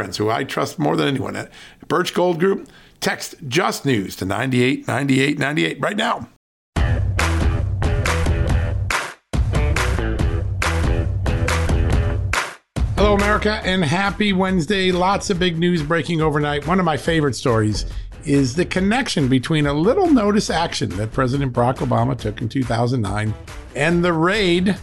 friends who I trust more than anyone at Birch Gold Group. Text Just News to 989898 right now. Hello, America, and happy Wednesday. Lots of big news breaking overnight. One of my favorite stories is the connection between a little notice action that President Barack Obama took in 2009 and the raid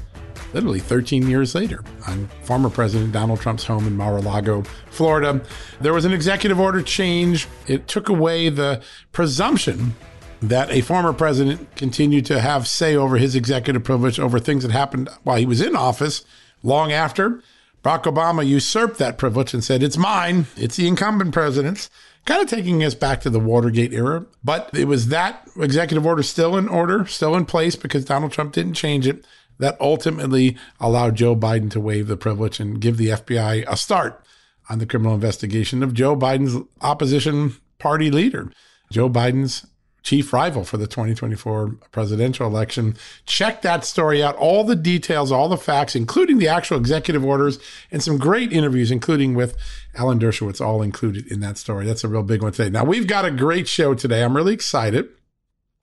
literally 13 years later on former President Donald Trump's home in Mar a Lago, Florida. There was an executive order change. It took away the presumption that a former president continued to have say over his executive privilege over things that happened while he was in office long after. Barack Obama usurped that privilege and said, It's mine, it's the incumbent president's kind of taking us back to the Watergate era. But it was that executive order still in order, still in place because Donald Trump didn't change it that ultimately allowed Joe Biden to waive the privilege and give the FBI a start on the criminal investigation of Joe Biden's opposition party leader, Joe Biden's chief rival for the 2024 presidential election. Check that story out. All the details, all the facts, including the actual executive orders, and some great interviews, including with Alan Dershowitz, all included in that story. That's a real big one today. Now, we've got a great show today. I'm really excited.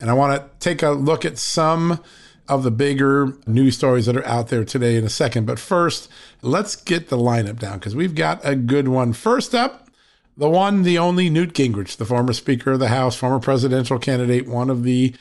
And I want to take a look at some of the bigger news stories that are out there today in a second. But first, let's get the lineup down because we've got a good one. First up, the one, the only Newt Gingrich, the former Speaker of the House, former presidential candidate, one of the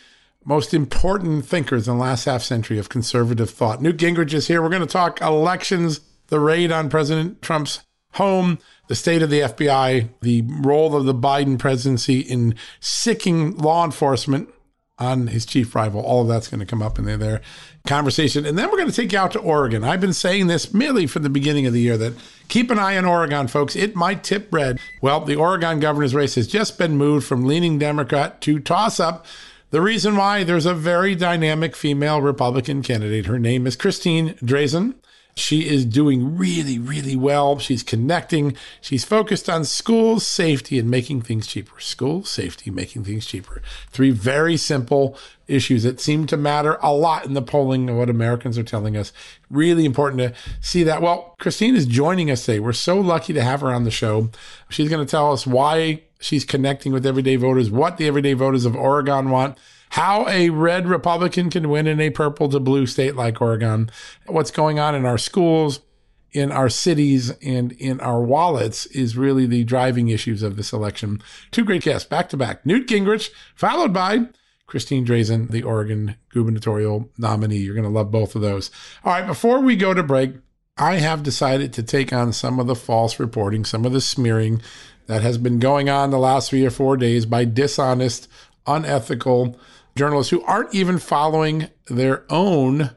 most important thinkers in the last half century of conservative thought. Newt Gingrich is here. We're going to talk elections, the raid on President Trump's home, the state of the FBI, the role of the Biden presidency in sicking law enforcement on his chief rival. All of that's going to come up in their conversation. And then we're going to take you out to Oregon. I've been saying this merely from the beginning of the year that keep an eye on Oregon, folks. It might tip red. Well, the Oregon governor's race has just been moved from leaning Democrat to toss up. The reason why there's a very dynamic female Republican candidate. Her name is Christine Drazan. She is doing really, really well. She's connecting. She's focused on school safety and making things cheaper. School safety, making things cheaper. Three very simple issues that seem to matter a lot in the polling of what Americans are telling us. Really important to see that. Well, Christine is joining us today. We're so lucky to have her on the show. She's going to tell us why she's connecting with everyday voters, what the everyday voters of Oregon want how a red Republican can win in a purple to blue state like Oregon, what's going on in our schools, in our cities, and in our wallets is really the driving issues of this election. Two great guests back to back Newt Gingrich, followed by Christine Drazan, the Oregon gubernatorial nominee. You're going to love both of those. All right, before we go to break, I have decided to take on some of the false reporting, some of the smearing that has been going on the last three or four days by dishonest, unethical, journalists who aren't even following their own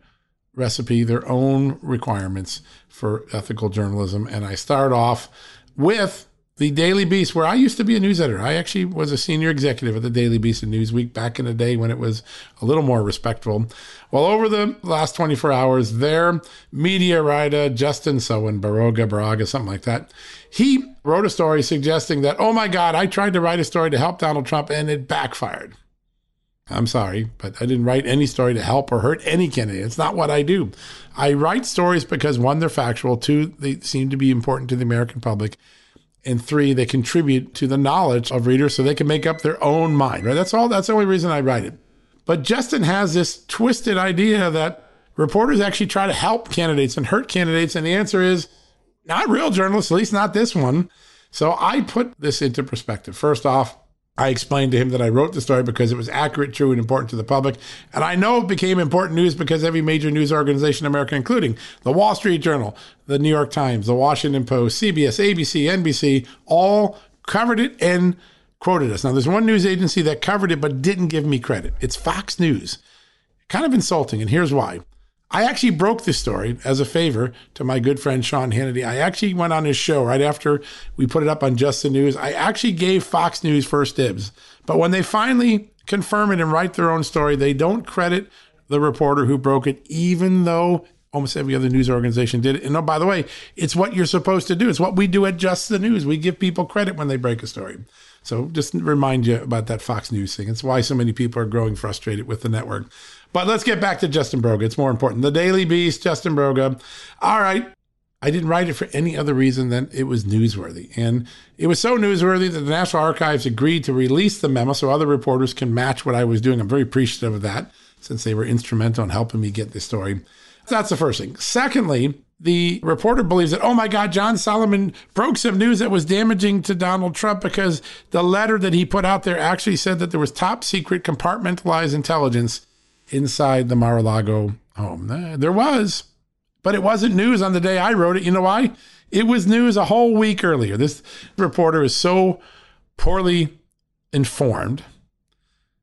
recipe, their own requirements for ethical journalism. And I start off with the Daily Beast, where I used to be a news editor. I actually was a senior executive at the Daily Beast and Newsweek back in the day when it was a little more respectful. Well, over the last 24 hours, their media writer, Justin Sowen, Baroga, Baraga, something like that, he wrote a story suggesting that, oh my God, I tried to write a story to help Donald Trump and it backfired. I'm sorry, but I didn't write any story to help or hurt any candidate. It's not what I do. I write stories because one, they're factual, two, they seem to be important to the American public, and three, they contribute to the knowledge of readers so they can make up their own mind, right? That's all, that's the only reason I write it. But Justin has this twisted idea that reporters actually try to help candidates and hurt candidates. And the answer is not real journalists, at least not this one. So I put this into perspective. First off, I explained to him that I wrote the story because it was accurate, true, and important to the public. And I know it became important news because every major news organization in America, including the Wall Street Journal, the New York Times, the Washington Post, CBS, ABC, NBC, all covered it and quoted us. Now, there's one news agency that covered it but didn't give me credit. It's Fox News. Kind of insulting, and here's why. I actually broke this story as a favor to my good friend Sean Hannity. I actually went on his show right after we put it up on Just the News. I actually gave Fox News first dibs. But when they finally confirm it and write their own story, they don't credit the reporter who broke it, even though almost every other news organization did it. And oh, by the way, it's what you're supposed to do. It's what we do at Just the News. We give people credit when they break a story. So just remind you about that Fox News thing. It's why so many people are growing frustrated with the network. But let's get back to Justin Broga. It's more important. The Daily Beast, Justin Broga. All right. I didn't write it for any other reason than it was newsworthy. And it was so newsworthy that the National Archives agreed to release the memo so other reporters can match what I was doing. I'm very appreciative of that since they were instrumental in helping me get this story. That's the first thing. Secondly, the reporter believes that, oh my God, John Solomon broke some news that was damaging to Donald Trump because the letter that he put out there actually said that there was top secret compartmentalized intelligence inside the Mar-a-Lago home. There was, but it wasn't news on the day I wrote it. You know why? It was news a whole week earlier. This reporter is so poorly informed,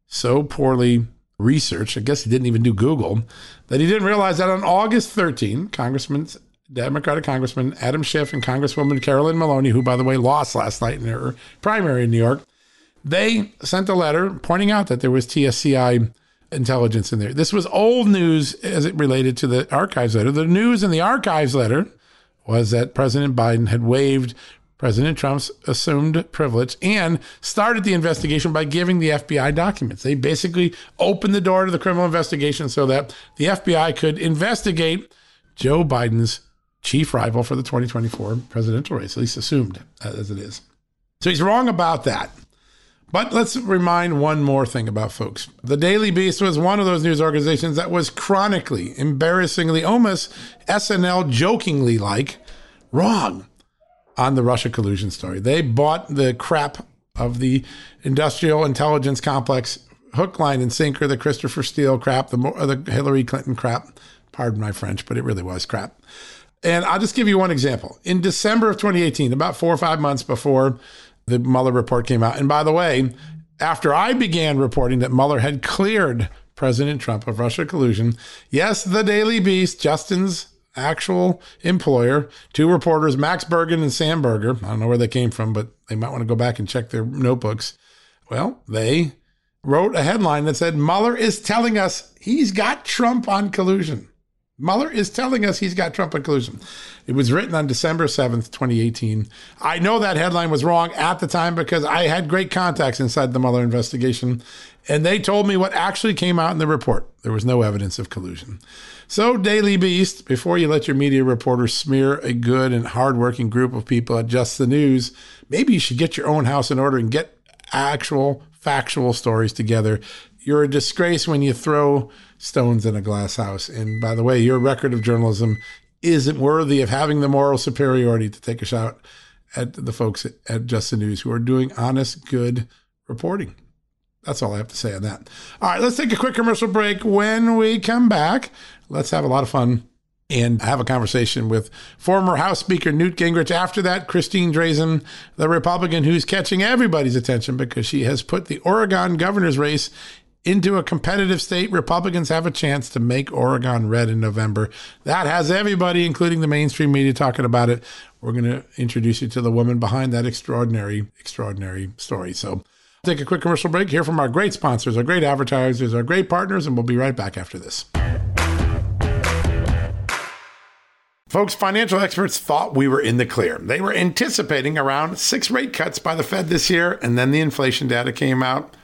so poorly researched. I guess he didn't even do Google that he didn't realize that on August 13, Congressman, Democratic Congressman Adam Schiff and Congresswoman Carolyn Maloney, who by the way lost last night in her primary in New York, they sent a letter pointing out that there was TSCI intelligence in there. This was old news as it related to the archives letter. The news in the archives letter was that President Biden had waived President Trump's assumed privilege and started the investigation by giving the FBI documents. They basically opened the door to the criminal investigation so that the FBI could investigate Joe Biden's chief rival for the 2024 presidential race, at least assumed uh, as it is. So he's wrong about that. But let's remind one more thing about folks. The Daily Beast was one of those news organizations that was chronically, embarrassingly, almost SNL jokingly like wrong on the Russia collusion story. They bought the crap of the industrial intelligence complex, hook, line, and sinker, the Christopher Steele crap, the, the Hillary Clinton crap. Pardon my French, but it really was crap. And I'll just give you one example. In December of 2018, about four or five months before the Mueller report came out. And by the way, after I began reporting that Mueller had cleared President Trump of Russia collusion, yes, the Daily Beast, Justin's actual employer, two reporters, Max Bergen and Sam Berger, I don't know where they came from, but they might want to go back and check their notebooks. Well, they wrote a headline that said Mueller is telling us he's got Trump on collusion. Mueller is telling us he's got Trump on collusion. It was written on December 7th, 2018. I know that headline was wrong at the time because I had great contacts inside the Mueller investigation, and they told me what actually came out in the report. There was no evidence of collusion. So, Daily Beast, before you let your media reporters smear a good and hardworking group of people at Just the News, maybe you should get your own house in order and get actual factual stories together. You're a disgrace when you throw stones in a glass house. And by the way, your record of journalism isn't worthy of having the moral superiority to take a shot at the folks at, at Just the News who are doing honest, good reporting. That's all I have to say on that. All right, let's take a quick commercial break. When we come back, let's have a lot of fun and have a conversation with former House Speaker Newt Gingrich. After that, Christine Drazan, the Republican who's catching everybody's attention because she has put the Oregon governor's race into a competitive state, Republicans have a chance to make Oregon red in November. That has everybody, including the mainstream media, talking about it. We're going to introduce you to the woman behind that extraordinary, extraordinary story. So, take a quick commercial break, hear from our great sponsors, our great advertisers, our great partners, and we'll be right back after this. Folks, financial experts thought we were in the clear. They were anticipating around six rate cuts by the Fed this year, and then the inflation data came out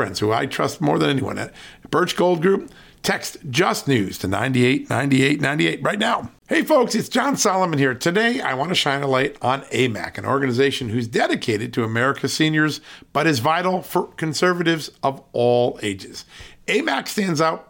friends who I trust more than anyone at Birch Gold Group. Text Just News to 989898 right now. Hey folks, it's John Solomon here. Today I want to shine a light on AMAC, an organization who's dedicated to America's seniors, but is vital for conservatives of all ages. AMAC stands out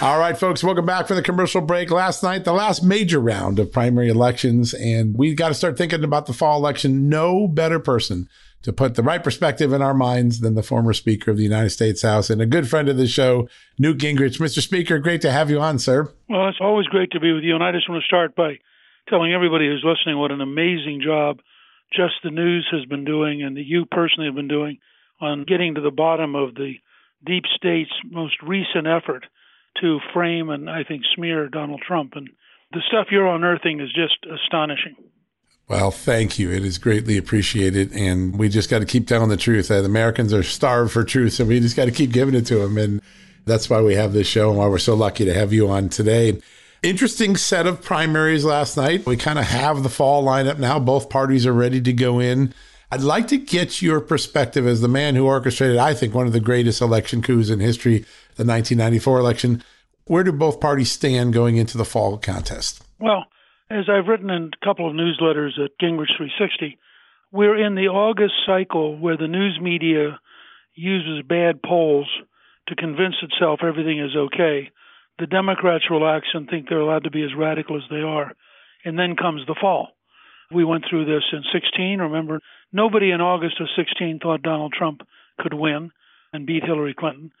All right, folks, welcome back from the commercial break. Last night, the last major round of primary elections, and we've got to start thinking about the fall election. No better person to put the right perspective in our minds than the former Speaker of the United States House and a good friend of the show, Newt Gingrich. Mr. Speaker, great to have you on, sir. Well, it's always great to be with you, and I just want to start by telling everybody who's listening what an amazing job Just the News has been doing and that you personally have been doing on getting to the bottom of the deep state's most recent effort to frame and I think smear Donald Trump. And the stuff you're unearthing is just astonishing. Well, thank you. It is greatly appreciated. And we just got to keep telling the truth. That Americans are starved for truth. So we just got to keep giving it to them. And that's why we have this show and why we're so lucky to have you on today. Interesting set of primaries last night. We kind of have the fall lineup now. Both parties are ready to go in. I'd like to get your perspective as the man who orchestrated, I think, one of the greatest election coups in history, the 1994 election. Where do both parties stand going into the fall contest? Well, as I've written in a couple of newsletters at Gingrich 360, we're in the August cycle where the news media uses bad polls to convince itself everything is okay. The Democrats relax and think they're allowed to be as radical as they are. And then comes the fall. We went through this in 16. Remember, nobody in August of 16 thought Donald Trump could win and beat Hillary Clinton.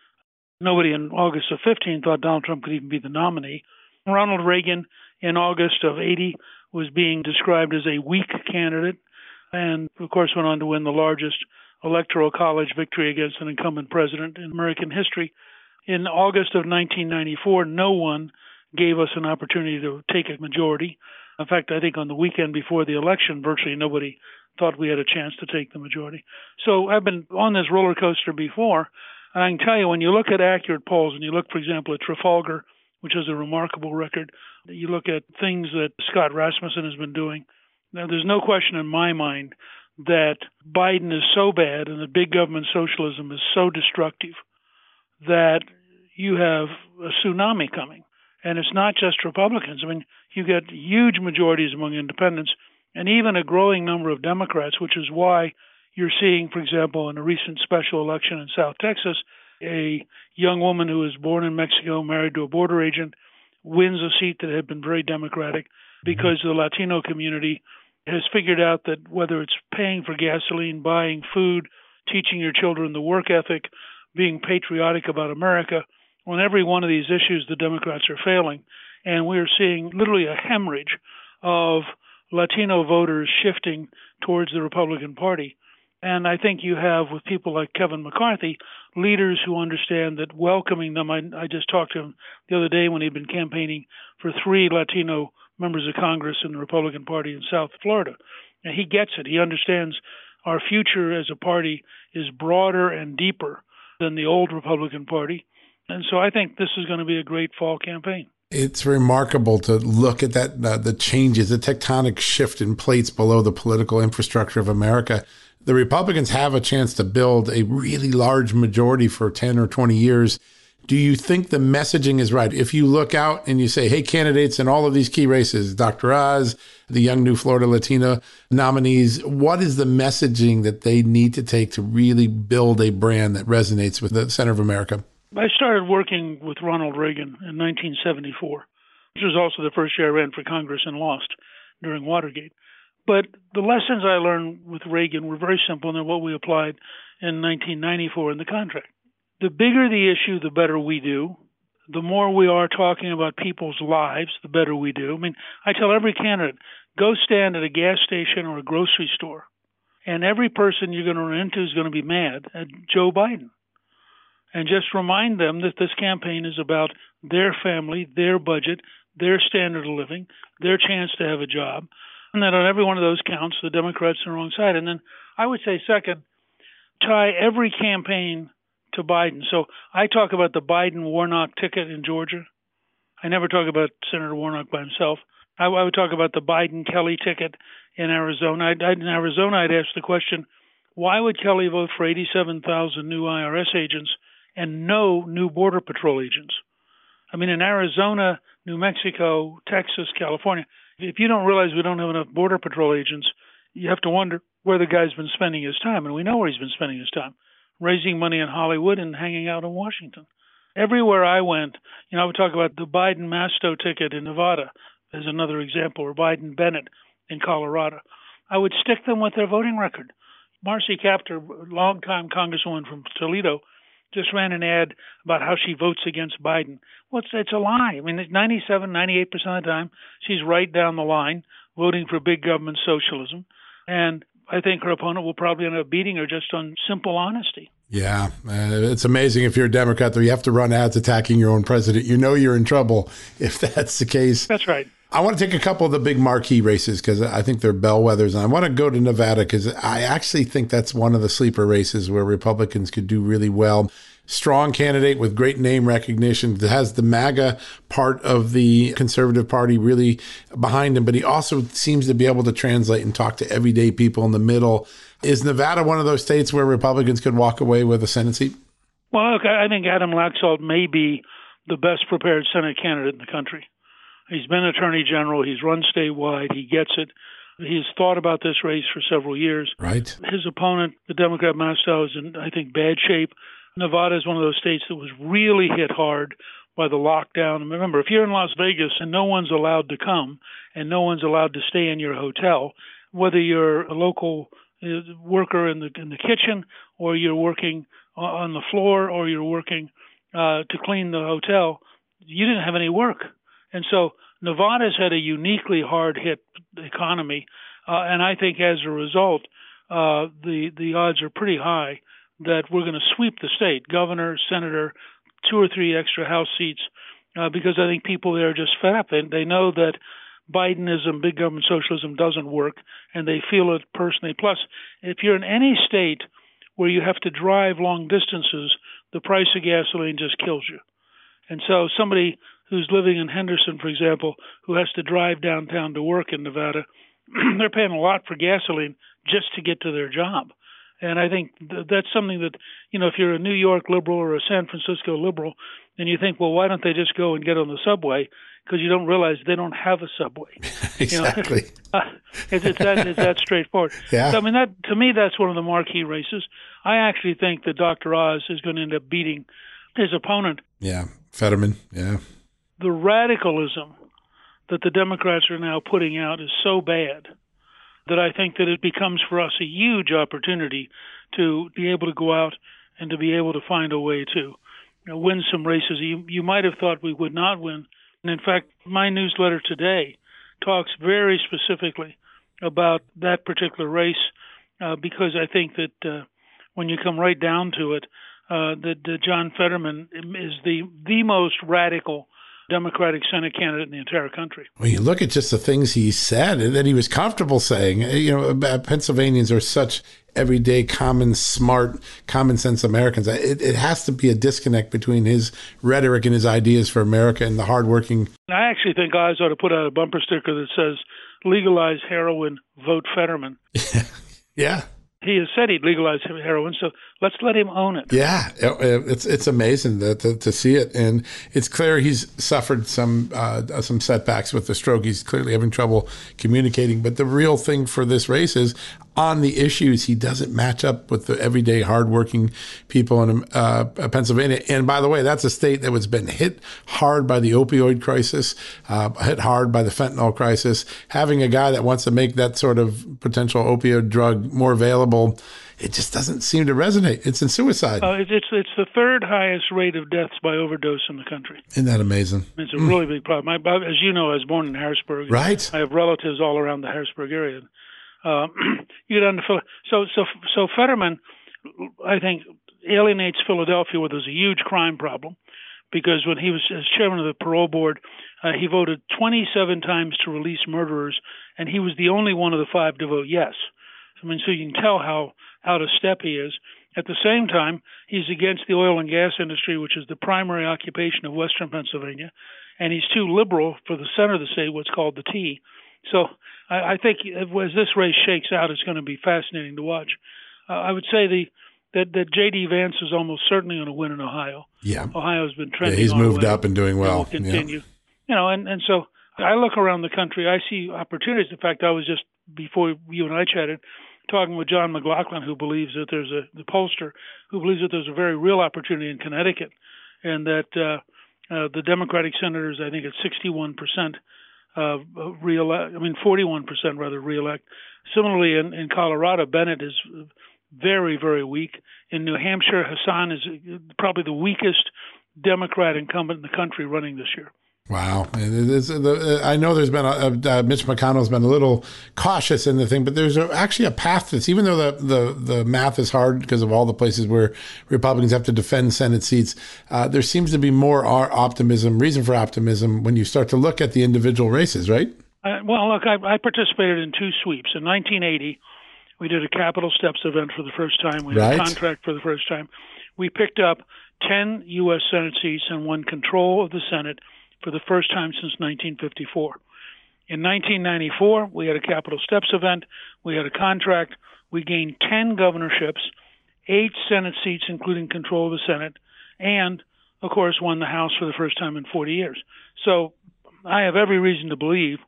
Nobody in August of 15 thought Donald Trump could even be the nominee. Ronald Reagan in August of 80 was being described as a weak candidate and, of course, went on to win the largest electoral college victory against an incumbent president in American history. In August of 1994, no one gave us an opportunity to take a majority. In fact, I think on the weekend before the election, virtually nobody thought we had a chance to take the majority. So I've been on this roller coaster before, and I can tell you when you look at accurate polls, and you look, for example, at Trafalgar, which is a remarkable record, you look at things that Scott Rasmussen has been doing. Now, there's no question in my mind that Biden is so bad and that big government socialism is so destructive that you have a tsunami coming. And it's not just Republicans. I mean, you get huge majorities among independents and even a growing number of Democrats, which is why you're seeing, for example, in a recent special election in South Texas, a young woman who was born in Mexico, married to a border agent, wins a seat that had been very Democratic because the Latino community has figured out that whether it's paying for gasoline, buying food, teaching your children the work ethic, being patriotic about America, on every one of these issues, the Democrats are failing. And we are seeing literally a hemorrhage of Latino voters shifting towards the Republican Party. And I think you have, with people like Kevin McCarthy, leaders who understand that welcoming them. I, I just talked to him the other day when he'd been campaigning for three Latino members of Congress in the Republican Party in South Florida. And he gets it. He understands our future as a party is broader and deeper than the old Republican Party. And so I think this is going to be a great fall campaign. It's remarkable to look at that uh, the changes, the tectonic shift in plates below the political infrastructure of America. The Republicans have a chance to build a really large majority for 10 or 20 years do you think the messaging is right? If you look out and you say, hey, candidates in all of these key races, Dr. Oz, the young new Florida Latina nominees, what is the messaging that they need to take to really build a brand that resonates with the center of America? I started working with Ronald Reagan in 1974, which was also the first year I ran for Congress and lost during Watergate. But the lessons I learned with Reagan were very simple, and they're what we applied in 1994 in the contract the bigger the issue, the better we do. The more we are talking about people's lives, the better we do. I mean, I tell every candidate go stand at a gas station or a grocery store, and every person you're going to run into is going to be mad at Joe Biden. And just remind them that this campaign is about their family, their budget, their standard of living, their chance to have a job, and that on every one of those counts, the Democrats are on the wrong side. And then I would say, second, tie every campaign to Biden. So I talk about the Biden Warnock ticket in Georgia. I never talk about Senator Warnock by himself. I, I would talk about the Biden Kelly ticket in Arizona. I'd, I'd, in Arizona, I'd ask the question why would Kelly vote for 87,000 new IRS agents and no new Border Patrol agents? I mean, in Arizona, New Mexico, Texas, California, if you don't realize we don't have enough Border Patrol agents, you have to wonder where the guy's been spending his time. And we know where he's been spending his time raising money in Hollywood and hanging out in Washington. Everywhere I went, you know, I would talk about the Biden Masto ticket in Nevada as another example, or Biden Bennet in Colorado. I would stick them with their voting record. Marcy Kaptur, longtime congresswoman from Toledo, just ran an ad about how she votes against Biden. Well, it's, it's a lie. I mean, 97, 98% of the time, she's right down the line voting for big government socialism. And I think her opponent will probably end up beating her just on simple honesty. Yeah, uh, it's amazing if you're a Democrat, though, you have to run ads attacking your own president. You know you're in trouble if that's the case. That's right. I want to take a couple of the big marquee races because I think they're bellwethers. And I want to go to Nevada because I actually think that's one of the sleeper races where Republicans could do really well strong candidate with great name recognition that has the MAGA part of the conservative party really behind him, but he also seems to be able to translate and talk to everyday people in the middle. Is Nevada one of those states where Republicans could walk away with a Senate seat? Well, look, I think Adam Laxalt may be the best prepared Senate candidate in the country. He's been Attorney General, he's run statewide, he gets it. He's thought about this race for several years. Right. His opponent, the Democrat Masto, is in, I think, bad shape. Nevada is one of those states that was really hit hard by the lockdown. Remember, if you're in Las Vegas and no one's allowed to come and no one's allowed to stay in your hotel, whether you're a local uh, worker in the in the kitchen or you're working on the floor or you're working uh, to clean the hotel, you didn't have any work. And so Nevada's had a uniquely hard hit economy, uh, and I think as a result, uh, the the odds are pretty high that we're going to sweep the state, governor, senator, two or three extra House seats, uh, because I think people there are just fed up and they know that Bidenism, big government socialism doesn't work, and they feel it personally. Plus, if you're in any state where you have to drive long distances, the price of gasoline just kills you. And so, somebody who's living in Henderson, for example, who has to drive downtown to work in Nevada, they're paying a lot for gasoline just to get to their job. And I think th- that's something that, you know, if you're a New York liberal or a San Francisco liberal, then you think, well, why don't they just go and get on the subway? Because you don't realize they don't have a subway. exactly. You know? it's, it's, that, it's that straightforward. Yeah. So, I mean, that to me, that's one of the marquee races. I actually think that Dr. Oz is going to end up beating his opponent. Yeah, Fetterman. Yeah. The radicalism that the Democrats are now putting out is so bad that I think that it becomes for us a huge opportunity to be able to go out and to be able to find a way to you know, win some races you you might have thought we would not win. And in fact, my newsletter today talks very specifically about that particular race uh, because I think that uh, when you come right down to it, uh, that, John Fetterman is the the most radical Democratic Senate candidate in the entire country. When you look at just the things he said that he was comfortable saying, eh, you know, uh, Pennsylvanians are such everyday, common, smart, common sense Americans. It, it has to be a disconnect between his rhetoric and his ideas for America and the hardworking. I actually think guys ought to put out a bumper sticker that says, legalize heroin, vote Fetterman. yeah he has said he'd legalize heroin, so let's let him own it. Yeah, it's it's amazing to, to, to see it, and it's clear he's suffered some uh, some setbacks with the stroke. He's clearly having trouble communicating. But the real thing for this race is on the issues, he doesn't match up with the everyday hardworking people in uh, Pennsylvania. And by the way, that's a state that was been hit hard by the opioid crisis, uh, hit hard by the fentanyl crisis. Having a guy that wants to make that sort of potential opioid drug more available, it just doesn't seem to resonate. It's in suicide. Uh, it's it's the third highest rate of deaths by overdose in the country. Isn't that amazing? It's a mm. really big problem. I, as you know, I was born in Harrisburg. Right. I have relatives all around the Harrisburg area. Uh, you under so so so Fetterman, I think alienates Philadelphia, where there's a huge crime problem, because when he was as chairman of the parole board, uh, he voted 27 times to release murderers, and he was the only one of the five to vote yes. I mean, so you can tell how out of step he is. At the same time, he's against the oil and gas industry, which is the primary occupation of Western Pennsylvania, and he's too liberal for the center of the state, what's called the T. So I, I think as this race shakes out, it's going to be fascinating to watch. Uh, I would say the that that J.D. Vance is almost certainly going to win in Ohio. Yeah, Ohio's been trending. Yeah, he's moved up and doing well. And will continue. Yeah. You know, and and so I look around the country. I see opportunities. In fact, I was just before you and I chatted talking with John McLaughlin, who believes that there's a the pollster who believes that there's a very real opportunity in Connecticut, and that uh, uh, the Democratic senators, I think it's 61 percent uh, reelect. I mean, 41% rather reelect. Similarly, in, in Colorado, Bennet is very, very weak. In New Hampshire, Hassan is probably the weakest Democrat incumbent in the country running this year. Wow, I know there's been a, a, uh, Mitch McConnell's been a little cautious in the thing, but there's a, actually a path that's even though the, the the math is hard because of all the places where Republicans have to defend Senate seats, uh, there seems to be more optimism, reason for optimism when you start to look at the individual races, right? Uh, well, look, I, I, participated in two sweeps in 1980. We did a Capitol Steps event for the first time. We had a contract for the first time. We picked up 10 U.S. Senate seats and won control of the Senate for the first time since 1954. In 1994, we had a Capitol Steps event, we had a contract, we gained 10 governorships, eight Senate seats, including control of the Senate, and, of course, won the House for the first time in 40 years. So I have every reason to believe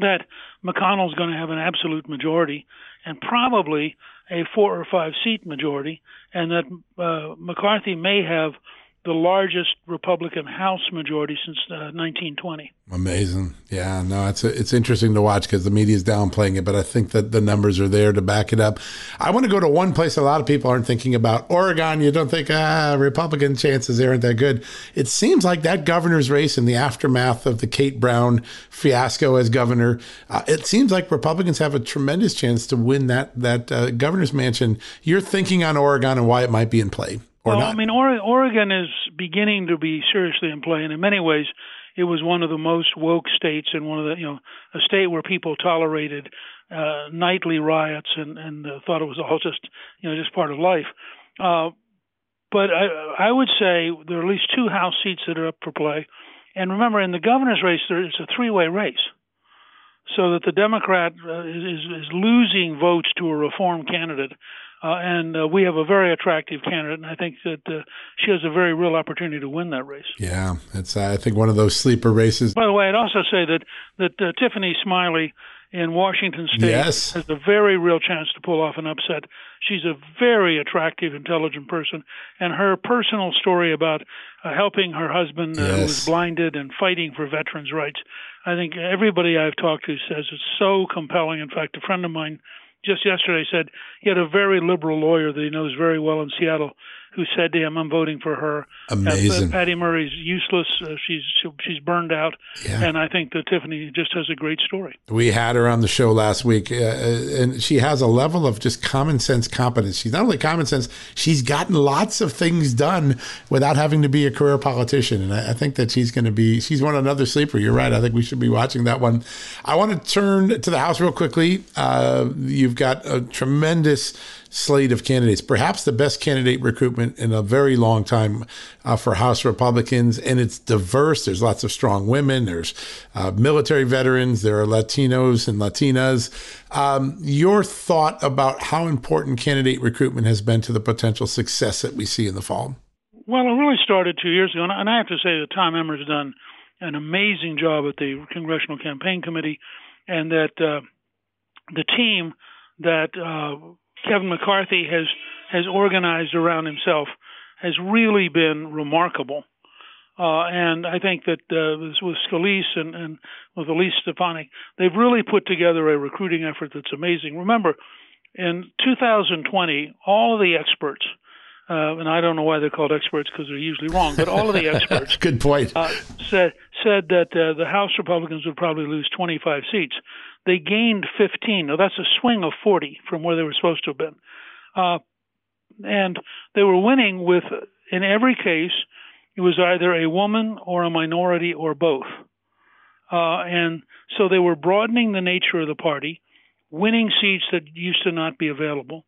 that McConnell's going to have an absolute majority and probably a four or five seat majority, and that uh, McCarthy may have the largest Republican House majority since uh, 1920. Amazing, yeah. No, it's it's interesting to watch because the media is downplaying it, but I think that the numbers are there to back it up. I want to go to one place a lot of people aren't thinking about Oregon. You don't think ah Republican chances aren't that good. It seems like that governor's race in the aftermath of the Kate Brown fiasco as governor, uh, it seems like Republicans have a tremendous chance to win that that uh, governor's mansion. You're thinking on Oregon and why it might be in play well, not? I mean, Oregon is beginning to be seriously in play, and in many ways, it was one of the most woke states and one of the you know a state where people tolerated uh, nightly riots and and uh, thought it was all just you know just part of life. Uh, but I I would say there are at least two House seats that are up for play, and remember in the governor's race there is a three way race, so that the Democrat uh, is is losing votes to a reform candidate and uh, we have a very attractive candidate, and I think that uh, she has a very real opportunity to win that race. Yeah, it's I think one of those sleeper races. By the way, I'd also say that that uh, Tiffany Smiley in Washington State yes. has a very real chance to pull off an upset. She's a very attractive, intelligent person, and her personal story about uh, helping her husband uh, yes. who was blinded and fighting for veterans' rights. I think everybody I've talked to says it's so compelling. In fact, a friend of mine just yesterday said he had a very liberal lawyer that he knows very well in Seattle who said to him, "I'm voting for her." Amazing. Uh, Patty Murray's useless. Uh, she's she's burned out, Yeah. and I think that Tiffany just has a great story. We had her on the show last week, uh, and she has a level of just common sense competence. She's not only common sense; she's gotten lots of things done without having to be a career politician. And I, I think that she's going to be she's one another sleeper. You're right. I think we should be watching that one. I want to turn to the House real quickly. Uh, you've got a tremendous slate of candidates, perhaps the best candidate recruitment in a very long time uh, for House Republicans, and it's diverse. There's lots of strong women. There's uh, military veterans. There are Latinos and Latinas. Um, your thought about how important candidate recruitment has been to the potential success that we see in the fall? Well, it really started two years ago, and I have to say that Tom Emmer's done an amazing job at the Congressional Campaign Committee, and that uh, the team that uh, Kevin McCarthy has has organized around himself has really been remarkable. Uh, and I think that uh, with Scalise and, and with Elise Stefanik, they've really put together a recruiting effort that's amazing. Remember, in 2020, all of the experts, uh, and I don't know why they're called experts because they're usually wrong, but all of the experts Good point. uh, said said that uh, the House Republicans would probably lose 25 seats. They gained 15. Now that's a swing of 40 from where they were supposed to have been, uh, and they were winning with, in every case, it was either a woman or a minority or both, uh, and so they were broadening the nature of the party, winning seats that used to not be available,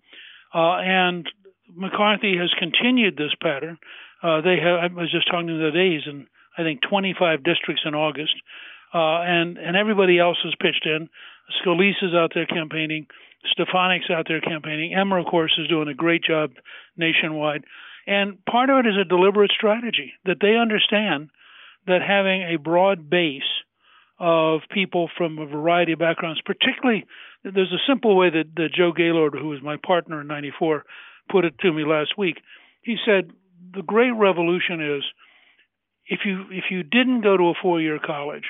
uh, and McCarthy has continued this pattern. Uh, they have. I was just talking to them today. He's in I think 25 districts in August, uh, and and everybody else has pitched in. Scalise is out there campaigning. Stefanik's out there campaigning. Emmer, of course, is doing a great job nationwide. And part of it is a deliberate strategy that they understand that having a broad base of people from a variety of backgrounds, particularly, there's a simple way that, that Joe Gaylord, who was my partner in '94, put it to me last week. He said, "The great revolution is if you if you didn't go to a four-year college,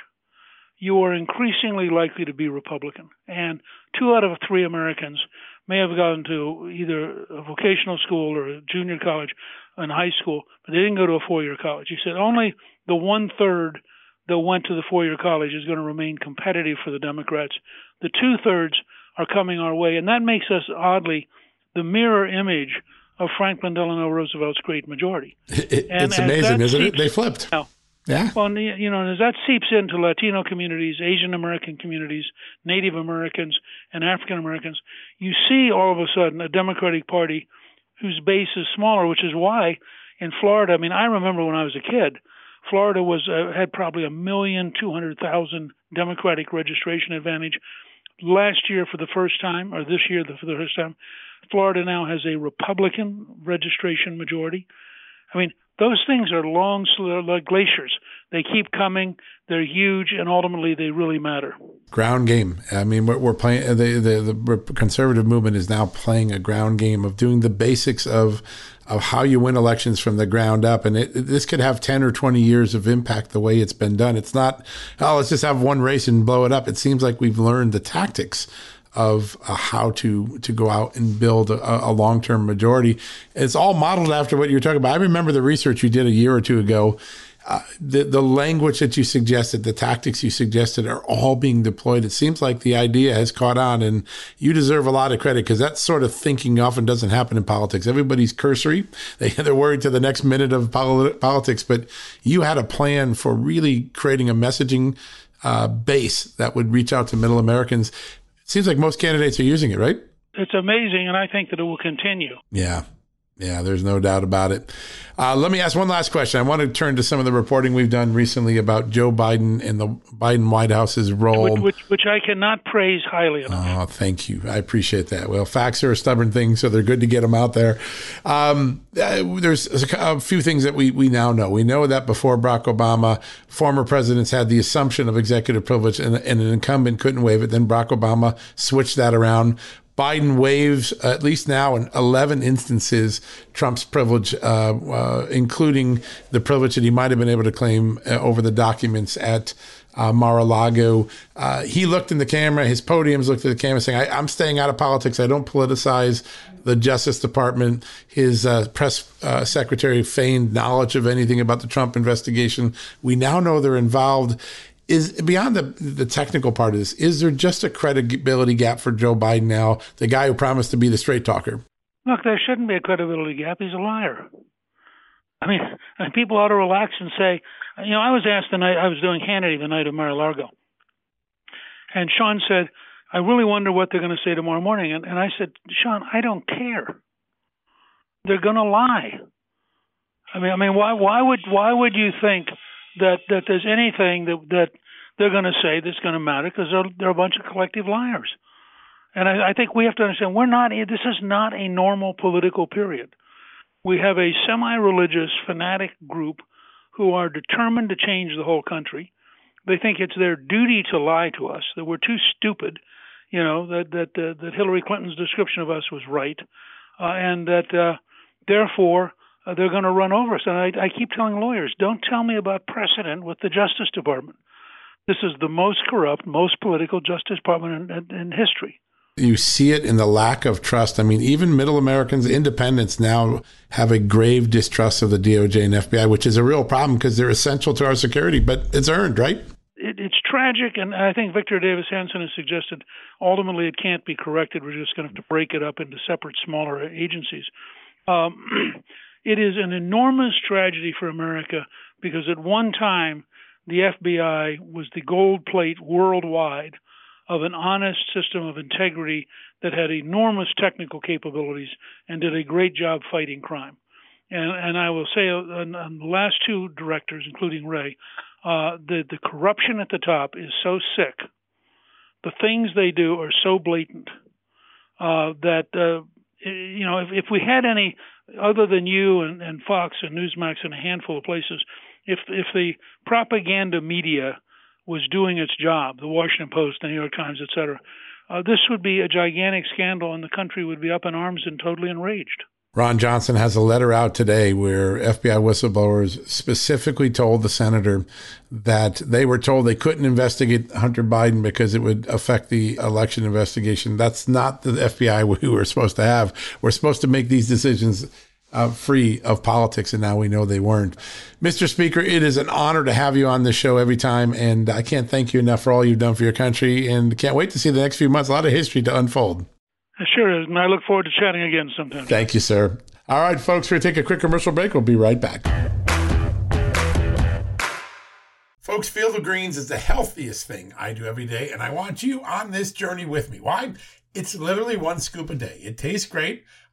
you are increasingly likely to be Republican. And two out of three Americans may have gone to either a vocational school or a junior college and high school, but they didn't go to a four-year college. He said only the one third that went to the four-year college is going to remain competitive for the Democrats. The two thirds are coming our way, and that makes us oddly the mirror image of Franklin Delano Roosevelt's great majority. It- and it's amazing, isn't it? They flipped. Now, Yeah. well, you know, as that seeps into Latino communities, Asian American communities, Native Americans, and African Americans, you see all of a sudden a Democratic Party whose base is smaller, which is why in Florida, I mean, I remember when I was a kid, Florida was uh, had probably a million two hundred thousand Democratic registration advantage. Last year, for the first time, or this year for the first time, Florida now has a Republican registration majority. I mean, those things are long, like glaciers. They keep coming. They're huge, and ultimately, they really matter. ground game. I mean, we're, we're playing the, the the conservative movement is now playing a ground game of doing the basics of of how you win elections from the ground up, and it, this could have ten or twenty years of impact the way it's been done. It's not oh, let's just have one race and blow it up. It seems like we've learned the tactics of uh, how to to go out and build a, a long term majority. It's all modeled after what you're talking about. I remember the research you did a year or two ago. Uh, the the language that you suggested, the tactics you suggested, are all being deployed. It seems like the idea has caught on, and you deserve a lot of credit because that sort of thinking often doesn't happen in politics. Everybody's cursory; they they're worried to the next minute of poli- politics. But you had a plan for really creating a messaging uh, base that would reach out to middle Americans. Seems like most candidates are using it, right? It's amazing, and I think that it will continue. Yeah. Yeah, there's no doubt about it. Uh, let me ask one last question. I want to turn to some of the reporting we've done recently about Joe Biden and the Biden White House's role. Which, which, which I cannot praise highly enough. Oh, thank you. I appreciate that. Well, facts are a stubborn thing, so they're good to get them out there. Um, uh, there's a few things that we, we now know. We know that before Barack Obama, former presidents had the assumption of executive privilege and, and an incumbent couldn't waive it. Then Barack Obama switched that around. Biden waives, at least now in 11 instances, Trump's privilege, uh, uh, including the privilege that he might have been able to claim uh, over the documents at uh, Mar-a-Lago. Uh, he looked in the camera, his podiums looked at the camera saying, I, am staying out of politics. I don't politicize the Justice Department. His uh, press uh, secretary feigned knowledge of anything about the Trump investigation. We now know they're involved. Is beyond the the technical part of this, is there just a credibility gap for Joe Biden now, the guy who promised to be the straight talker? Look, there shouldn't be a credibility gap. He's a liar. I mean, people ought to relax and say, you know, I was asked the night I was doing Hannity the night of Mar-a-Lago, and Sean said, I really wonder what they're going to say tomorrow morning. And, and I said, Sean, I don't care. They're going to lie. I mean, I mean, why, why would, why would you think that that there's anything that that they're going to say that's going to matter? Because they're, they're a bunch of collective liars. And I, I think we have to understand we're not. This is not a normal political period. We have a semi-religious fanatic group who are determined to change the whole country. They think it's their duty to lie to us that we're too stupid you know that that uh, that Hillary Clinton's description of us was right, uh, and that uh, therefore uh, they're going to run over us. And I, I keep telling lawyers, don't tell me about precedent with the Justice Department. This is the most corrupt, most political Justice Department in, in, in history. You see it in the lack of trust. I mean, even middle Americans, independents now have a grave distrust of the DOJ and FBI, which is a real problem because they're essential to our security, but it's earned, right? it, it's tragic, and I think Victor Davis Hanson has suggested ultimately it can't be corrected. We're just going to have to break it up into separate, smaller agencies. Um, it is an enormous tragedy for America because at one time the FBI was the gold plate worldwide of an honest system of integrity that had enormous technical capabilities and did a great job fighting crime. And, and I will say, on, on the last two directors, including Wray, uh, the the corruption at the top is so sick. The things they do are so blatant uh, that uh, you know if, if we had any other than you and, and Fox and Newsmax and a handful of places, if if the propaganda media was doing its job, the Washington Post, the New York Times, etc., uh, this would be a gigantic scandal, and the country would be up in arms and totally enraged. Ron Johnson has a letter out today where FBI whistleblowers specifically told the senator that they were told they couldn't investigate Hunter Biden because it would affect the election investigation. That's not the FBI we were supposed to have. We're supposed to make these decisions uh, free of politics, and now we know they weren't. Mr. Speaker, it is an honor to have you on this show every time, and I can't thank you enough for all you've done for your country, and can't wait to see the next few months. A lot of history to unfold. Sure is, and I look forward to chatting again sometime. Thank you, sir. All right, folks, we're going to take a quick commercial break. We'll be right back. Folks, Field of Greens is the healthiest thing I do every day, and I want you on this journey with me. Why? It's literally one scoop a day. It tastes great.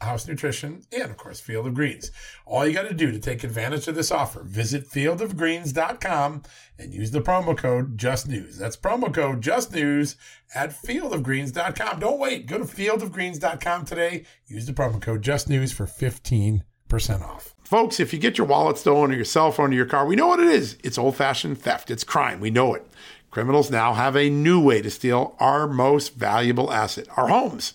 House Nutrition, and of course, Field of Greens. All you got to do to take advantage of this offer, visit fieldofgreens.com and use the promo code JustNews. That's promo code JustNews at fieldofgreens.com. Don't wait. Go to fieldofgreens.com today. Use the promo code JustNews for 15% off. Folks, if you get your wallet stolen or your cell phone or your car, we know what it is. It's old fashioned theft, it's crime. We know it. criminals now have a new way to steal our most valuable asset, our homes.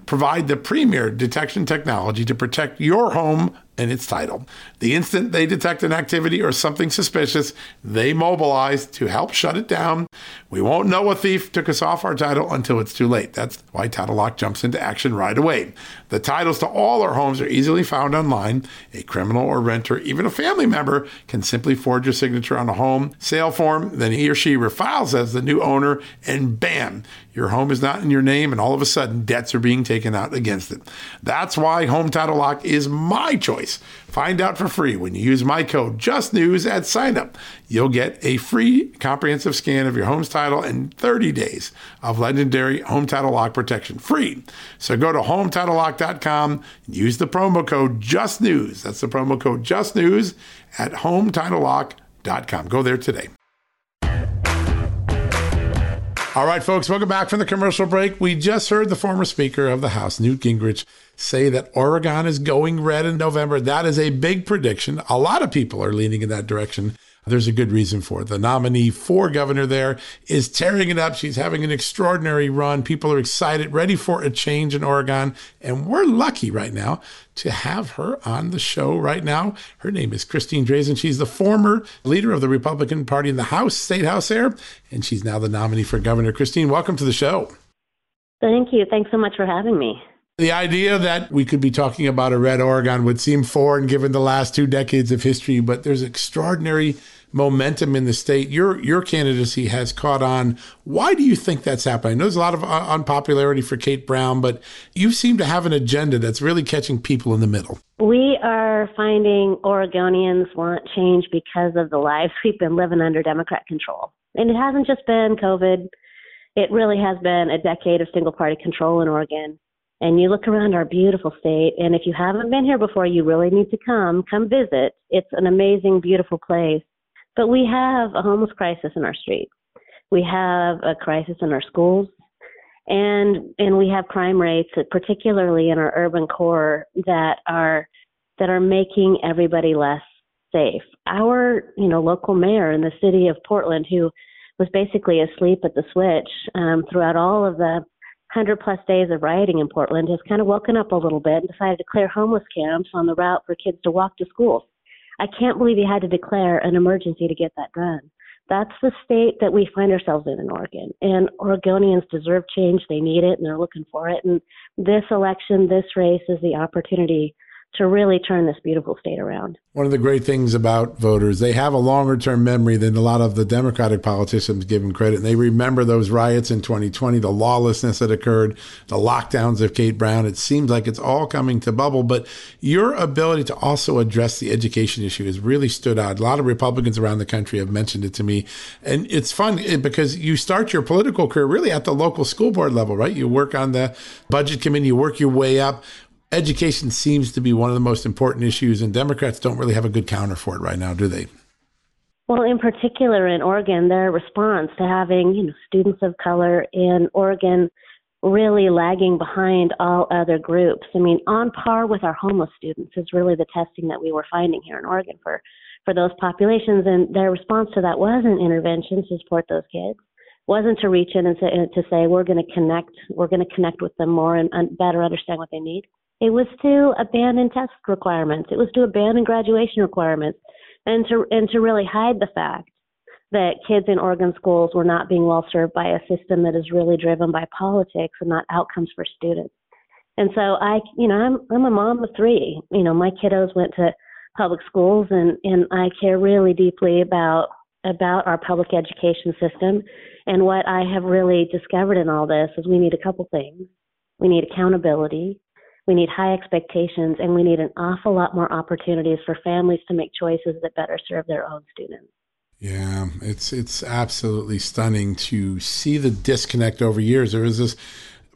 provide the premier detection technology to protect your home and its title. The instant they detect an activity or something suspicious, they mobilize to help shut it down. We won't know a thief took us off our title until it's too late. That's why Title Lock jumps into action right away. The titles to all our homes are easily found online. A criminal or renter, even a family member, can simply forge a signature on a home sale form. Then he or she refiles as the new owner, and bam, your home is not in your name, and all of a sudden debts are being taken out against it. That's why Home Title Lock is my choice. Find out for free when you use my code JustNews at signup. You'll get a free comprehensive scan of your home's title and 30 days of legendary Home Title Lock protection free. So go to HometitleLock.com and use the promo code JustNews. That's the promo code JustNews at HometitleLock.com. Go there today. All right, folks, welcome back from the commercial break. We just heard the former Speaker of the House, Newt Gingrich, say that Oregon is going red in November. That is a big prediction. A lot of people are leaning in that direction. There's a good reason for it. The nominee for governor there is tearing it up. She's having an extraordinary run. People are excited, ready for a change in Oregon. And we're lucky right now to have her on the show right now. Her name is Christine Drazan. She's the former leader of the Republican Party in the House, State House there, and she's now the nominee for governor. Christine, welcome to the show. Thank you. Thanks so much for having me. The idea that we could be talking about a red Oregon would seem foreign given the last two decades of history, but there's extraordinary momentum in the state. Your your candidacy has caught on. Why do you think that's happening? I know there's a lot of unpopularity for Kate Brown, but you seem to have an agenda that's really catching people in the middle. We are finding Oregonians want change because of the lives we've been living under Democrat control. And it hasn't just been COVID. It really has been a decade of single party control in Oregon and you look around our beautiful state and if you haven't been here before you really need to come. Come visit. It's an amazing beautiful place. But we have a homeless crisis in our streets we have a crisis in our schools and and we have crime rates particularly in our urban core that are that are making everybody less safe. Our you know local mayor in the city of portland who was basically asleep at the switch um, throughout all of the 100 plus days of rioting in Portland has kind of woken up a little bit and decided to clear homeless camps on the route for kids to walk to school. I can't believe he had to declare an emergency to get that done. That's the state that we find ourselves in in Oregon. And Oregonians deserve change. They need it and they're looking for it. And this election, this race is the opportunity to really turn this beautiful state around. One of the great things about voters, they have a longer term memory than a lot of the Democratic politicians give them credit. And they remember those riots in 2020, the lawlessness that occurred, the lockdowns of Kate Brown. It seems like it's all coming to bubble. But your ability to also address the education issue has really stood out. A lot of Republicans around the country have mentioned it to me. And it's fun eh, because you start your political career really at the local school board level, right? You work on the budget committee, you work your way up education seems to be one of the most important issues, and Democrats don't really have a good counter for it right now, do they? Well, in particular in Oregon, their response to having you know students of color in Oregon really lagging behind all other groups. I mean, on par with our homeless students is really the testing that we were finding here in Oregon for for those populations, and their response to that wasn't interventions to support those kids, wasn't to reach in and say, to say we're going to connect, we're going to connect with them more and, and better understand what they need. It was to abandon test requirements. It was to abandon graduation requirements, and to and to really hide the fact that kids in Oregon schools were not being well served by a system that is really driven by politics and not outcomes for students. And so I, you know, I'm I'm a mom of three. You know, my kiddos went to public schools, and and I care really deeply about about our public education system. And what I have really discovered in all this is we need a couple things. We need accountability we need high expectations, and we need an awful lot more opportunities for families to make choices that better serve their own students. Yeah, it's it's absolutely stunning to see the disconnect over years. There was this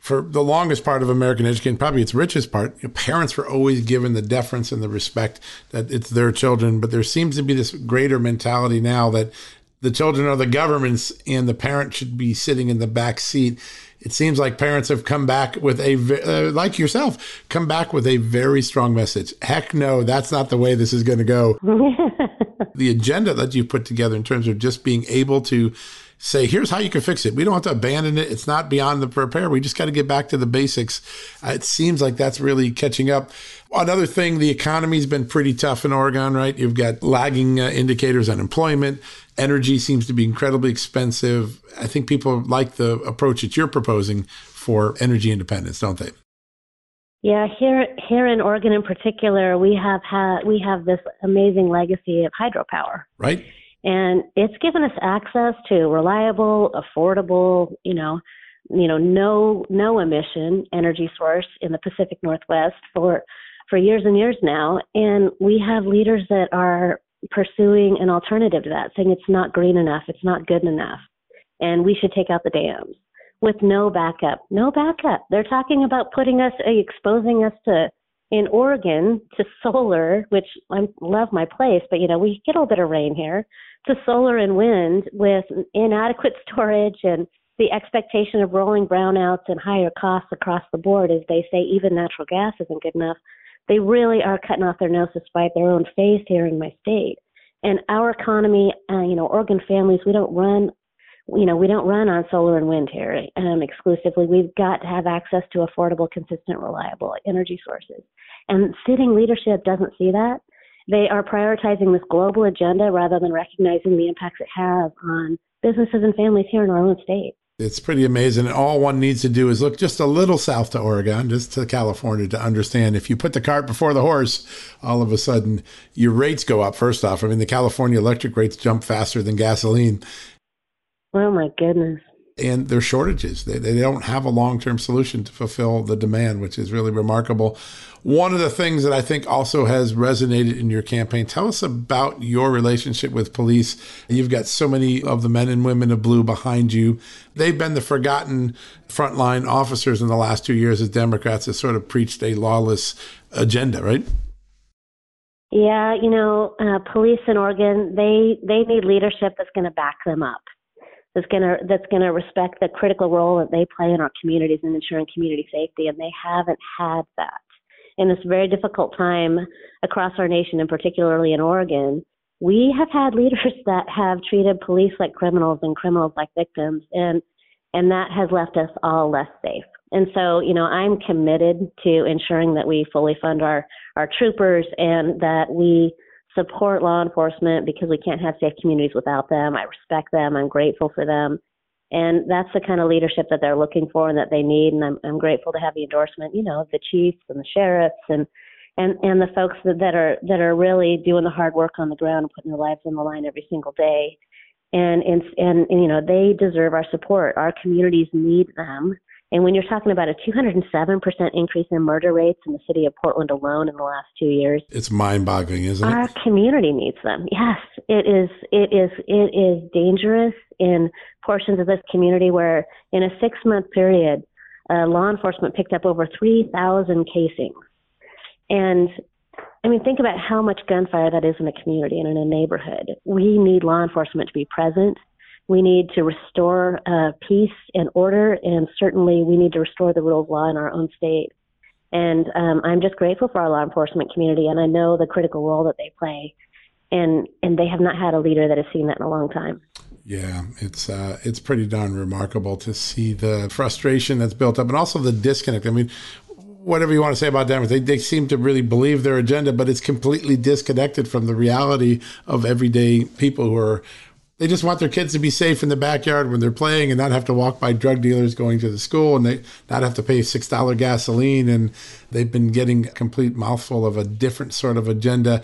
for the longest part of American education, probably its richest part, parents were always given the deference and the respect that it's their children. But there seems to be this greater mentality now that the children are the government's and the parent should be sitting in the back seat. It seems like parents have come back with a, uh, like yourself, come back with a very strong message. Heck no, that's not the way this is going to go. the agenda that you've put together in terms of just being able to say, here's how you can fix it. We don't have to abandon it. It's not beyond the repair. We just got to get back to the basics. Uh, it seems like that's really catching up. Another thing, the economy's been pretty tough in Oregon, right? You've got lagging uh, indicators, unemployment, energy seems to be incredibly expensive. I think people like the approach that you're proposing for energy independence, don't they? Yeah, here here in Oregon in particular, we have had we have this amazing legacy of hydropower. Right. And it's given us access to reliable, affordable, you know, you know, no no emission energy source in the Pacific Northwest for for years and years now. And we have leaders that are pursuing an alternative to that, saying it's not green enough, it's not good enough, and we should take out the dams with no backup. No backup. They're talking about putting us, uh, exposing us to in Oregon to solar, which I love my place, but you know we get a little bit of rain here, to solar and wind with inadequate storage and the expectation of rolling brownouts and higher costs across the board, as they say, even natural gas isn't good enough. They really are cutting off their nose to spite their own face here in my state. And our economy, uh, you know, Oregon families, we don't run, you know, we don't run on solar and wind here um, exclusively. We've got to have access to affordable, consistent, reliable energy sources. And sitting leadership doesn't see that. They are prioritizing this global agenda rather than recognizing the impacts it has on businesses and families here in our own state. It's pretty amazing. All one needs to do is look just a little south to Oregon, just to California, to understand if you put the cart before the horse, all of a sudden your rates go up. First off, I mean, the California electric rates jump faster than gasoline. Oh, my goodness and there's shortages. They, they don't have a long term solution to fulfill the demand, which is really remarkable. One of the things that I think also has resonated in your campaign, tell us about your relationship with police. You've got so many of the men and women of blue behind you. They've been the forgotten frontline officers in the last two years as Democrats have sort of preached a lawless agenda, right? Yeah, you know, uh, police in Oregon, they they need leadership that's going to back them up that's going to that's going to respect the critical role that they play in our communities and ensuring community safety and they haven't had that. In this very difficult time across our nation and particularly in Oregon we have had leaders that have treated police like criminals and criminals like victims and and that has left us all less safe. And so you know i'm committed to ensuring that we fully fund our our troopers and that we support law enforcement because we can't have safe communities without them. I respect them. I'm grateful for them. And that's the kind of leadership that they're looking for and that they need. And I'm, I'm grateful to have the endorsement, you know, of the chiefs and the sheriffs and, and, and the folks that, that are, that are really doing the hard work on the ground and putting their lives on the line every single day. And, and, and, and you know, they deserve our support. Our communities need them. And when you're talking about a 207% increase in murder rates in the city of Portland alone in the last two years, it's mind-boggling, isn't it? Our community needs them. Yes, it is. It is. It is dangerous in portions of this community where, in a six-month period, uh, law enforcement picked up over 3,000 casings. And I mean, think about how much gunfire that is in a community and in a neighborhood. We need law enforcement to be present we need to restore uh, peace and order, and certainly we need to restore the rule of law in our own state. And um, I'm just grateful for our law enforcement community, and I know the critical role that they play. And and they have not had a leader that has seen that in a long time. Yeah, it's uh, it's pretty darn remarkable to see the frustration that's built up, and also the disconnect. I mean, whatever you want to say about Denver, they, they seem to really believe their agenda, but it's completely disconnected from the reality of everyday people who are they just want their kids to be safe in the backyard when they're playing and not have to walk by drug dealers going to the school and they not have to pay six dollar gasoline. And they've been getting a complete mouthful of a different sort of agenda.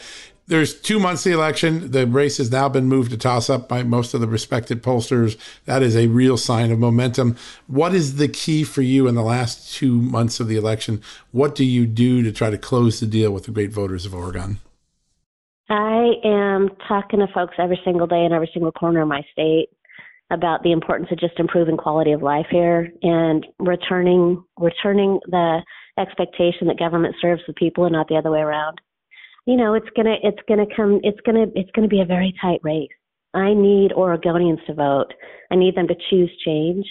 There's two months the election. The race has now been moved to toss up by most of the respected pollsters. That is a real sign of momentum. What is the key for you in the last two months of the election? What do you do to try to close the deal with the great voters of oregon I am talking to folks every single day in every single corner of my state. about the importance of just improving quality of life here and returning returning the expectation that government serves the people and not the other way around. You know, it's gonna it's gonna come it's gonna it's gonna be a very tight race. I need Oregonians to vote. I need them to choose change.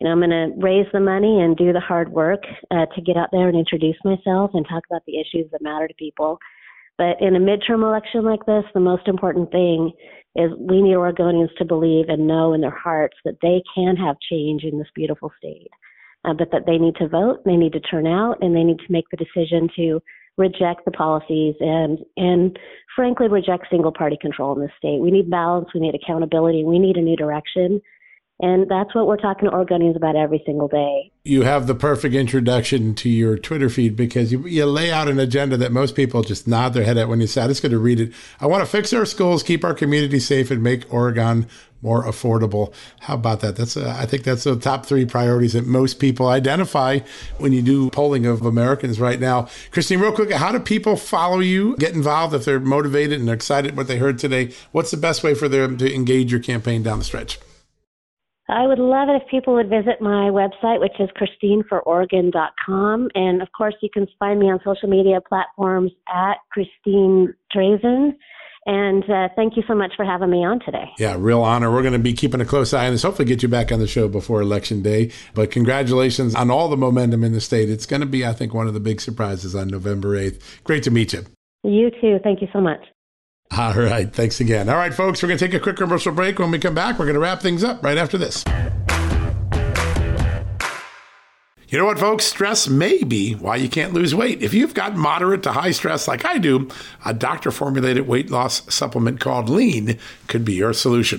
You know, I'm to raise the money and do the hard work uh, to get out there and introduce myself and talk about the issues that matter to people. But in a midterm election like this, the most important thing is we need Oregonians to believe and know in their hearts that they can have change in this beautiful state, uh, but that they need to vote, they need to turn out, and they need to make the decision to reject the policies and and frankly reject single party control in this state. We need balance, we need accountability, we need a new direction. And that's what we're talking to Oregonians about every single day. You have the perfect introduction to your Twitter feed because you, you lay out an agenda that most people just nod their head at when you say, I'm just going to read it. I want to fix our schools, keep our community safe, and make Oregon more affordable. How about that? That's a, I think that's the top three priorities that most people identify when you do polling of Americans right now. Christine, real quick, how do people follow you, get involved if they're motivated and excited what they heard today? What's the best way for them to engage your campaign down the stretch? I would love it if people would visit my website, which is christinefororegon.com. And of course, you can find me on social media platforms at Christine Drazan. And uh, thank you so much for having me on today. Yeah, real honor. We're going to be keeping a close eye on this. Hopefully, get you back on the show before Election Day. But congratulations on all the momentum in the state. It's going to be, I think, one of the big surprises on November 8th. Great to meet you. You too. Thank you so much. All right. Thanks again. All right, folks, we're going to take a quick commercial break. When we come back, we're going to wrap things up right after this. You know what, folks? Stress may be why you can't lose weight. If you've got moderate to high stress like I do, a doctor formulated weight loss supplement called Lean could be your solution.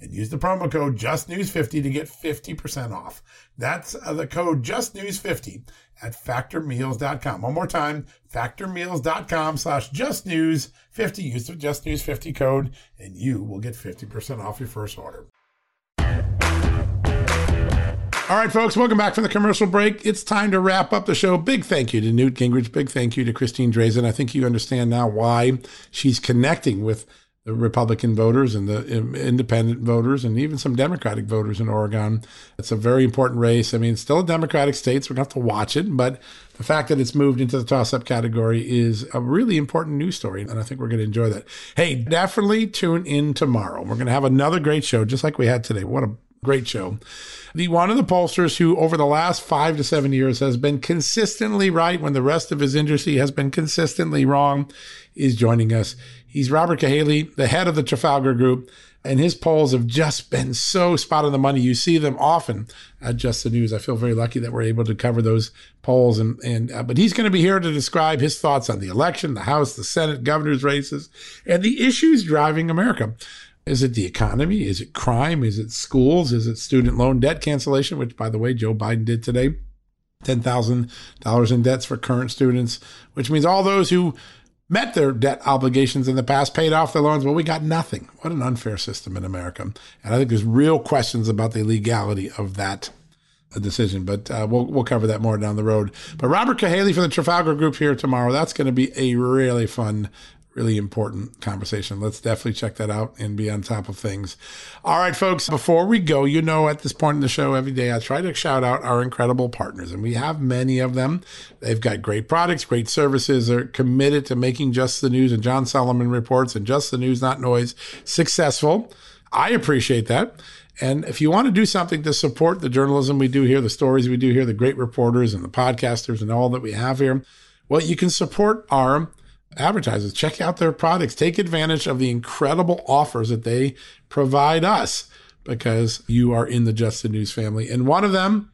and use the promo code justnews50 to get 50% off. That's uh, the code justnews50 at factormeals.com. One more time, factormeals.com slash justnews50. Use the justnews50 code and you will get 50% off your first order. All right, folks, welcome back from the commercial break. It's time to wrap up the show. Big thank you to Newt Gingrich. Big thank you to Christine Drazan. I think you understand now why she's connecting with Republican voters and the independent voters and even some Democratic voters in Oregon. It's a very important race. I mean, it's still a Democratic state, so we're going to have to watch it. But the fact that it's moved into the toss up category is a really important news story. And I think we're going to enjoy that. Hey, definitely tune in tomorrow. We're going to have another great show, just like we had today. What a great show. The one of the pollsters who over the last five to seven years has been consistently right when the rest of his industry has been consistently wrong is joining us. He's Robert Cahaly, the head of the Trafalgar Group, and his polls have just been so spot on the money. You see them often at Just the News. I feel very lucky that we're able to cover those polls. And, and uh, but he's going to be here to describe his thoughts on the election, the House, the Senate, governor's races, and the issues driving America. Is it the economy? Is it crime? Is it schools? Is it student loan debt cancellation? Which, by the way, Joe Biden did today. $10,000 in debts for current students, which means all those who met their debt obligations in the past, paid off their loans. Well, we got nothing. What an unfair system in America. And I think there's real questions about the legality of that decision, but uh, we'll we'll cover that more down the road. But Robert Cahaly from the Trafalgar Group here tomorrow. That's going to be a really fun really important conversation. Let's definitely check that out and be on top of things. All right, folks, before we go, you know, at this point in the show, every day I try to shout out our incredible partners, and we have many of them. They've got great products, great services. They're committed to making Just the News and John Solomon reports and Just the News, Not Noise successful. I appreciate that. And if you want to do something to support the journalism we do here, the stories we do here, the great reporters and the podcasters and all that we have here, well, you can support our advertisers. Check out their products. Take advantage of the incredible offers that they provide us because you are in the Just the News family. And one of them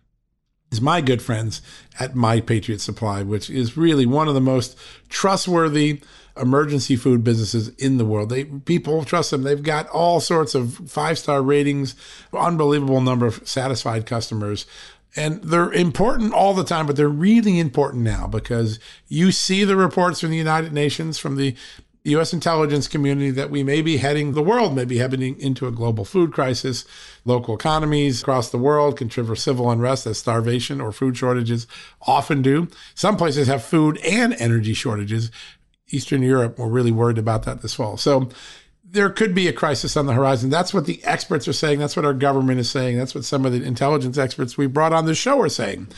is my good friends at My Patriot Supply, which is really one of the most trustworthy emergency food businesses in the world. They people trust them. They've got all sorts of five-star ratings, unbelievable number of satisfied customers. And they're important all the time, but they're really important now because you see the reports from the United Nations, from the U.S. intelligence community that we may be heading, the world may be heading into a global food crisis. Local economies across the world can trigger civil unrest as starvation or food shortages often do. Some places have food and energy shortages. Eastern Europe, we're really worried about that this fall. So there could be a crisis on the horizon. That's what the experts are saying. That's what our government is saying. That's what some of the intelligence experts we brought on the show are saying.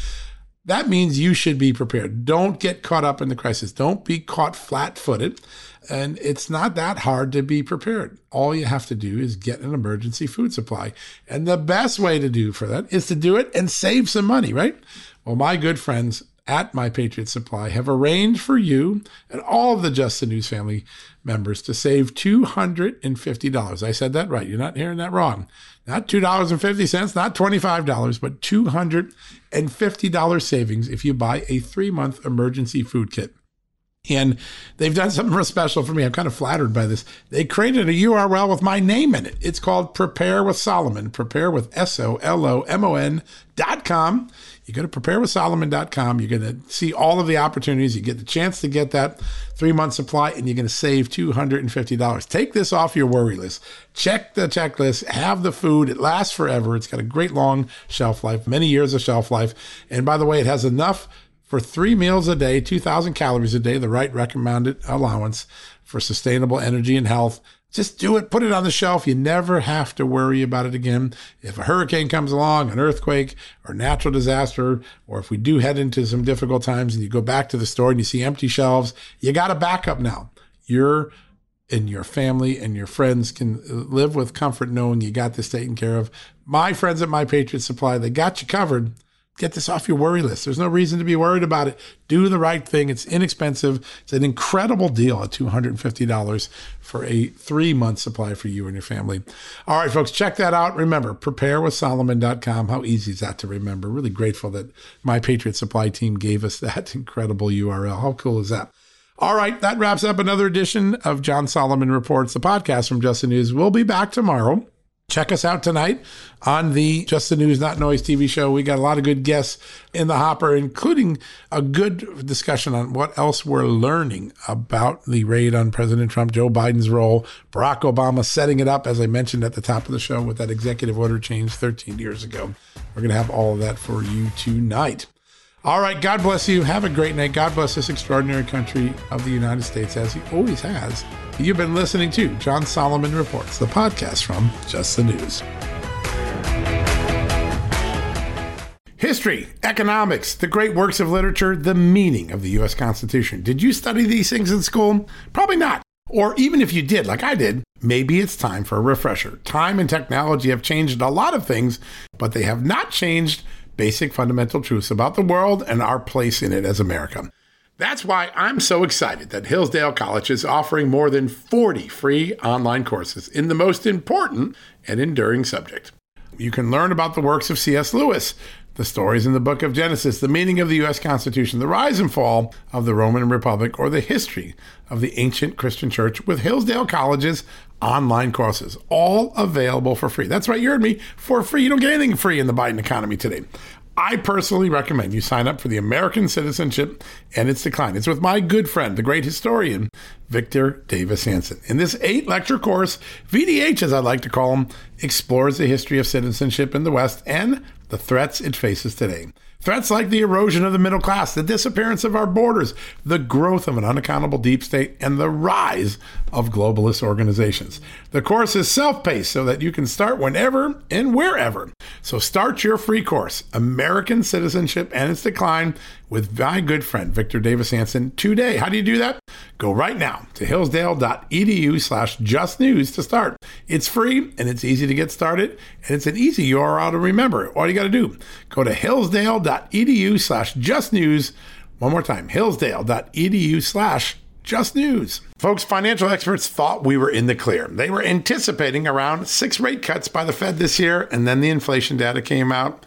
That means you should be prepared. Don't get caught up in the crisis. Don't be caught flat footed. And it's not that hard to be prepared. All you have to do is get an emergency food supply. And the best way to do for that is to do it and save some money, right? Well, my good friends at My Patriot Supply have arranged for you and all of the Just the News family members to save $250. I said that right. You're not hearing that wrong. Not $2.50, not $25, but $250 savings if you buy a three month emergency food kit. And they've done something real special for me. I'm kind of flattered by this. They created a URL with my name in it. It's called Prepare with Solomon. Prepare with S O L O M O N dot com. You go to preparewithsolomon.com. You're going to see all of the opportunities. You get the chance to get that three month supply, and you're going to save $250. Take this off your worry list. Check the checklist. Have the food. It lasts forever. It's got a great long shelf life, many years of shelf life. And by the way, it has enough for three meals a day, 2,000 calories a day, the right recommended allowance for sustainable energy and health. Just do it, put it on the shelf. You never have to worry about it again. If a hurricane comes along, an earthquake, or natural disaster, or if we do head into some difficult times and you go back to the store and you see empty shelves, you got a backup now. You're and your family and your friends can live with comfort knowing you got this taken care of. My friends at My Patriot Supply, they got you covered get this off your worry list. There's no reason to be worried about it. Do the right thing. It's inexpensive. It's an incredible deal at $250 for a three month supply for you and your family. All right, folks, check that out. Remember, preparewithsolomon.com. How easy is that to remember? Really grateful that my Patriot Supply team gave us that incredible URL. How cool is that? All right, that wraps up another edition of John Solomon Reports, the podcast from Just the News. We'll be back tomorrow. Check us out tonight on the Just the News, Not Noise TV show. We got a lot of good guests in the hopper, including a good discussion on what else we're learning about the raid on President Trump, Joe Biden's role, Barack Obama setting it up, as I mentioned at the top of the show, with that executive order change 13 years ago. We're going to have all of that for you tonight. All right. God bless you. Have a great night. God bless this extraordinary country of the United States, as He always has. You've been listening to John Solomon Reports, the podcast from Just the News. History, economics, the great works of literature, the meaning of the U.S. Constitution. Did you study these things in school? Probably not. Or even if you did, like I did, maybe it's time for a refresher. Time and technology have changed a lot of things, but they have not changed basic fundamental truths about the world and our place in it as America. That's why I'm so excited that Hillsdale College is offering more than 40 free online courses in the most important and enduring subject. You can learn about the works of C.S. Lewis, the stories in the book of Genesis, the meaning of the U.S. Constitution, the rise and fall of the Roman Republic, or the history of the ancient Christian church with Hillsdale College's online courses, all available for free. That's right, you heard me, for free. You don't get anything free in the Biden economy today. I personally recommend you sign up for the American citizenship and its decline. It's with my good friend, the great historian, Victor Davis Hanson. In this eight lecture course, VDH, as I like to call him, explores the history of citizenship in the West and the threats it faces today. Threats like the erosion of the middle class, the disappearance of our borders, the growth of an unaccountable deep state, and the rise of globalist organizations. The course is self paced so that you can start whenever and wherever. So start your free course, American Citizenship and Its Decline, with my good friend Victor Davis Hanson today. How do you do that? Go right now to hillsdale.edu slash justnews to start. It's free and it's easy to get started, and it's an easy URL to remember. All you got to do, go to hillsdale.edu slash justnews. One more time, hillsdale.edu slash just news. Folks, financial experts thought we were in the clear. They were anticipating around six rate cuts by the Fed this year, and then the inflation data came out